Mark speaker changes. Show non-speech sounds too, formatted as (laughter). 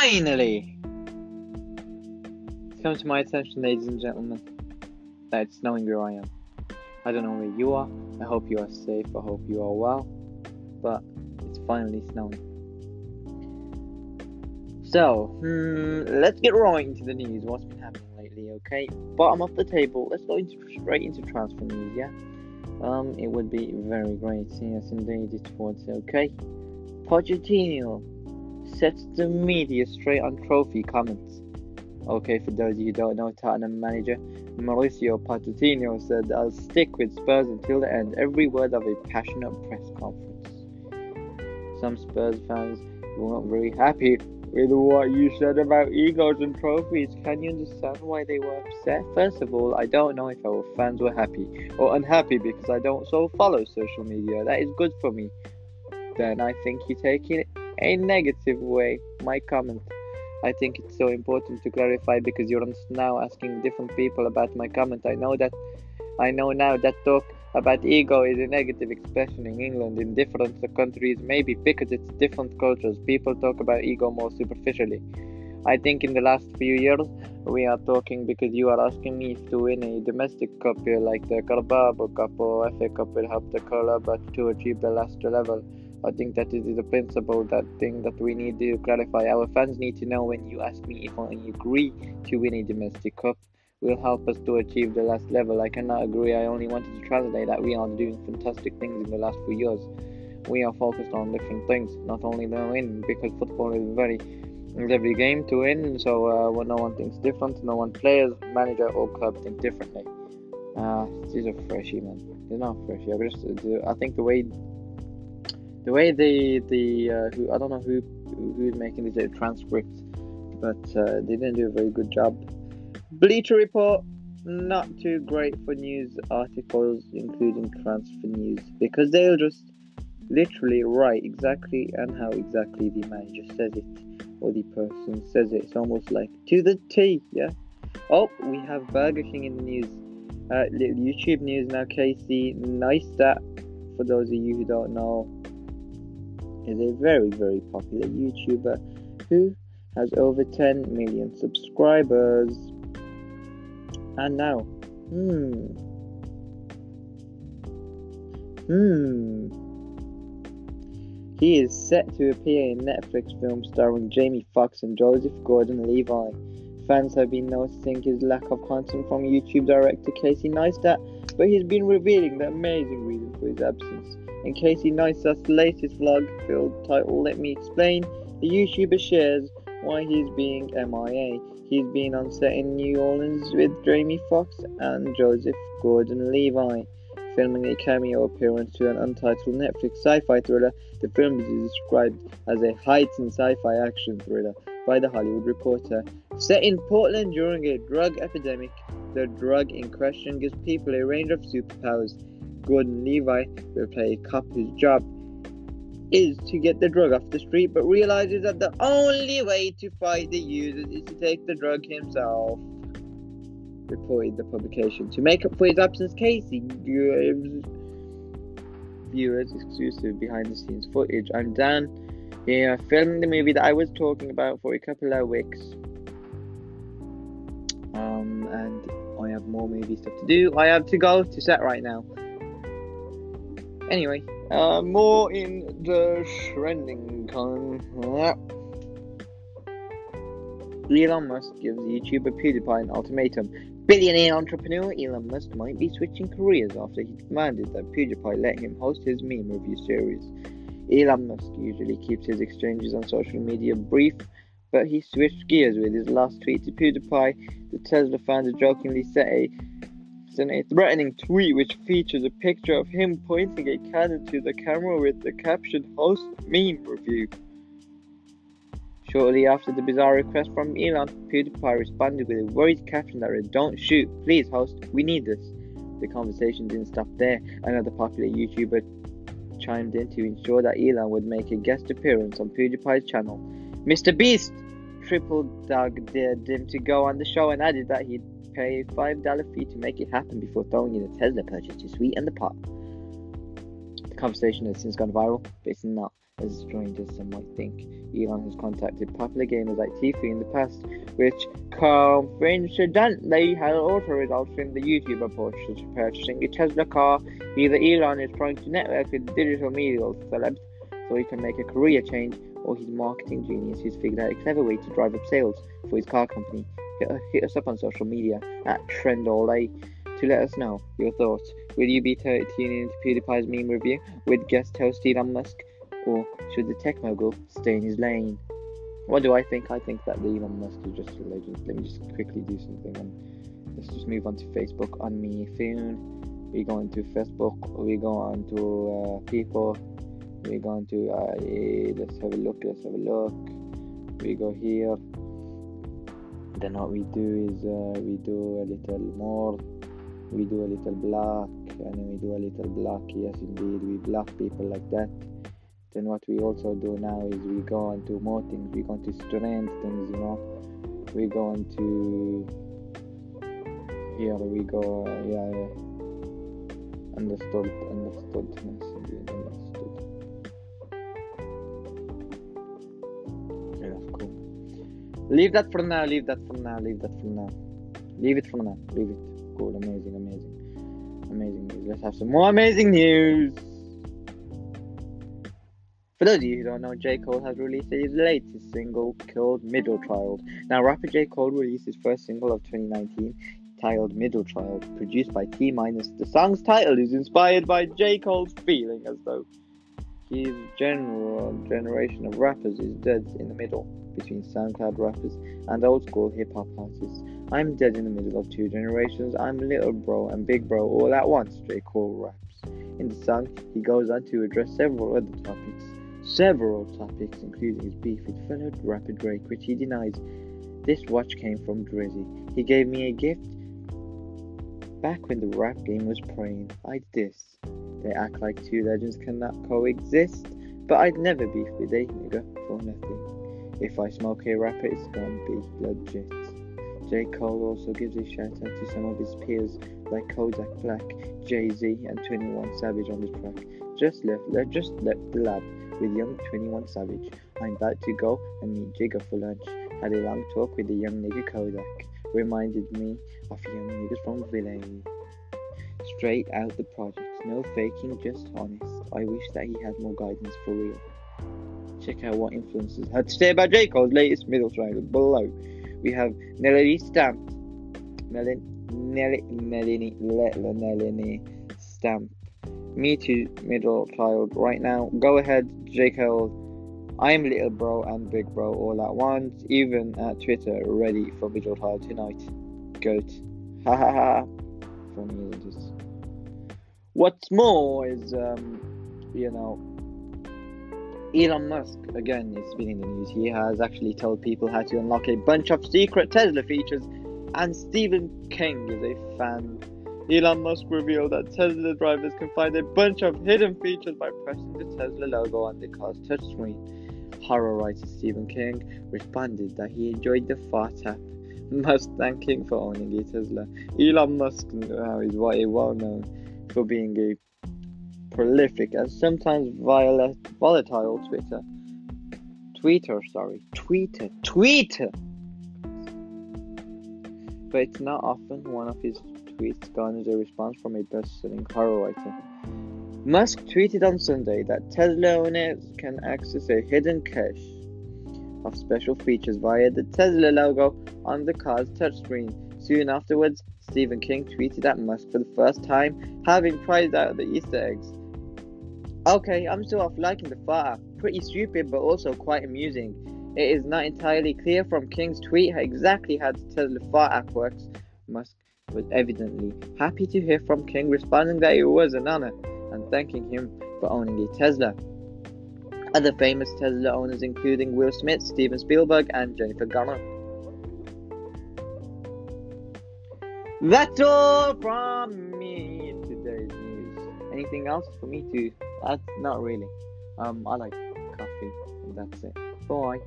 Speaker 1: finally! It's come to my attention, ladies and gentlemen, that it's snowing where I am. I don't know where you are. I hope you are safe. I hope you are well. But it's finally snowing. So, hmm, let's get right into the news. What's been happening lately? Okay, bottom of the table. Let's go into, straight into transfer news. Yeah. Um, it would be very great. Yes, indeed, it would. Okay. Pochettino sets the media straight on trophy comments. Okay, for those of you who don't know, Tottenham manager Mauricio Pochettino said, I'll stick with Spurs until the end. Every word of a passionate press conference. Some Spurs fans weren't very happy with what you said about egos and trophies. Can you understand why they were upset? First of all, I don't know if our fans were happy or unhappy because I don't so follow social media. That is good for me. Then I think you're taking it a negative way, my comment. I think it's so important to clarify because you're now asking different people about my comment. I know that I know now that talk about ego is a negative expression in England in different countries, maybe because it's different cultures. People talk about ego more superficially. I think in the last few years we are talking because you are asking me to win a domestic cup like the Carabao Cup or FA Cup will help the club uh, to achieve the last level. I think that that is the principle, that thing that we need to clarify. Our fans need to know when you ask me if I agree to win a domestic cup will help us to achieve the last level. I cannot agree. I only wanted to translate that we are doing fantastic things in the last few years. We are focused on different things, not only the win, because football is very every game to win. So uh, no one thinks different. No one players, manager, or club think differently. Uh, these are freshy, man. They're not freshy. I just, I think the way the way the the uh, who I don't know who who's making these transcripts, but uh, they didn't do a very good job. Bleacher Report not too great for news articles, including transfer news, because they'll just literally write exactly and how exactly the manager says it or the person says it. It's almost like to the T, yeah. Oh, we have Burger King in the news. Uh, little YouTube news now. Casey Neistat, for those of you who don't know, is a very, very popular YouTuber who has over 10 million subscribers. And now, hmm, hmm, he is set to appear in Netflix film starring Jamie Foxx and Joseph Gordon-Levitt. Fans have been noticing his lack of content from YouTube director Casey Neistat, but he's been revealing the amazing reason for his absence. In Casey Neistat's latest vlog filled title, Let Me Explain, the YouTuber shares why he's being MIA. He's been on set in New Orleans with Jamie Foxx and Joseph Gordon-Levitt, filming a cameo appearance to an untitled Netflix sci-fi thriller. The film is described as a heightened sci-fi action thriller by The Hollywood Reporter. Set in Portland during a drug epidemic, the drug in question gives people a range of superpowers Gordon-Levitt will play cop whose job is to get the drug off the street, but realizes that the only way to fight the users is to take the drug himself. Reported the publication. To make up for his absence, Casey gives viewers exclusive behind the scenes footage. I'm Dan here filming the movie that I was talking about for a couple of weeks. Um, and I have more movie stuff to do. I have to go to set right now. Anyway, uh, more in the trending con. Elon Musk gives YouTuber PewDiePie an ultimatum. Billionaire entrepreneur Elon Musk might be switching careers after he demanded that PewDiePie let him host his meme review series. Elon Musk usually keeps his exchanges on social media brief, but he switched gears with his last tweet to PewDiePie. The Tesla founder jokingly said in a threatening tweet which features a picture of him pointing a cannon to the camera with the caption Host Meme Review. Shortly after the bizarre request from Elon, PewDiePie responded with a worried caption that read, Don't shoot, please host, we need this. The conversation didn't stop there. Another popular YouTuber chimed in to ensure that Elon would make a guest appearance on PewDiePie's channel. Mr. Beast triple dog dared him to go on the show and added that he'd pay a $5 fee to make it happen before throwing in a Tesla purchase to sweeten the pot. The conversation has since gone viral, but it's not as strange as some might think. Elon has contacted popular gamers like Tfue in the past, which coincidentally had auto results in the YouTuber purchasing a Tesla car. Either Elon is trying to network with digital media celebs so he can make a career change, or he's marketing genius who's figured out a clever way to drive up sales for his car company. Hit, hit us up on social media at TrendAllDay to let us know your thoughts. Will you be tuning into PewDiePie's meme review with guest host Elon Musk, or should the tech mogul stay in his lane? What do I think? I think that Elon Musk is just a legend. Let me just quickly do something and let's just move on to Facebook on me phone. We go into Facebook, we go on to uh, people, we go into uh, let's have a look, let's have a look. We go here. Then what we do is uh, we do a little more. We do a little block and we do a little block yes indeed we block people like that. Then what we also do now is we go on to more things. We go on to strand things you know. We go on to here we go yeah, yeah. Understood understood yes indeed leave that for now leave that for now leave that for now leave it for now leave it cool, amazing, amazing, amazing news. Let's have some more amazing news. For those of you who don't know, J. Cole has released his latest single called Middle Child. Now, rapper J. Cole released his first single of 2019 titled Middle Child, produced by T Minus. The song's title is inspired by J. Cole's feeling as though his general generation of rappers is dead in the middle between SoundCloud rappers and old school hip hop artists. I'm dead in the middle of two generations. I'm little bro and big bro all at once, J. Cole raps. In the song, he goes on to address several other topics. Several topics, including his beef with fellow rapper Drake, which he denies. This watch came from Drizzy. He gave me a gift back when the rap game was praying. I'd diss. They act like two legends cannot coexist, but I'd never beef with a nigga for nothing. If I smoke a rapper, it's gonna be legit. J. Cole also gives a shout out to some of his peers like Kodak Black, Jay Z, and 21 Savage on the track. Just left, just left the lab with young 21 Savage. I'm about to go and meet Jigga for lunch. Had a long talk with the young nigga Kodak. Reminded me of young niggas from village. Straight out the project, no faking, just honest. I wish that he had more guidance for real. Check out what influences had to say about J. Cole's latest middle triangle below. We have Nelly Melanie, Nelly, Melanie, Melanie Stamp. Me too, middle child. Right now, go ahead, J. I'm little bro and big bro all at once, even at Twitter, ready for middle child tonight. Goat. Ha ha ha. Funny, it? What's more is, um, you know, Elon Musk, again, it's been in the news. He has actually told people how to unlock a bunch of secret Tesla features, and Stephen King is a fan. Elon Musk revealed that Tesla drivers can find a bunch of hidden features by pressing the Tesla logo on the car's touchscreen. Horror writer Stephen King responded that he enjoyed the fart tap. (laughs) Musk thanked King for owning a Tesla. Elon Musk now is well known for being a prolific and sometimes violet, volatile Twitter. Twitter, sorry, Twitter, Twitter. But it's not often one of his tweets garners a response from a best-selling horror writer. Musk tweeted on Sunday that Tesla owners can access a hidden cache of special features via the Tesla logo on the car's touchscreen. Soon afterwards, Stephen King tweeted at Musk for the first time, having tried out the Easter eggs. Okay, I'm still off liking the far. Pretty stupid, but also quite amusing. It is not entirely clear from King's tweet exactly how the Tesla far app works. Musk was evidently happy to hear from King, responding that it was an honor and thanking him for owning a Tesla. Other famous Tesla owners, including Will Smith, Steven Spielberg, and Jennifer Garner. That's all from me in today's news. Anything else for me to add? not really. Um, I like coffee, and that's it. Bye.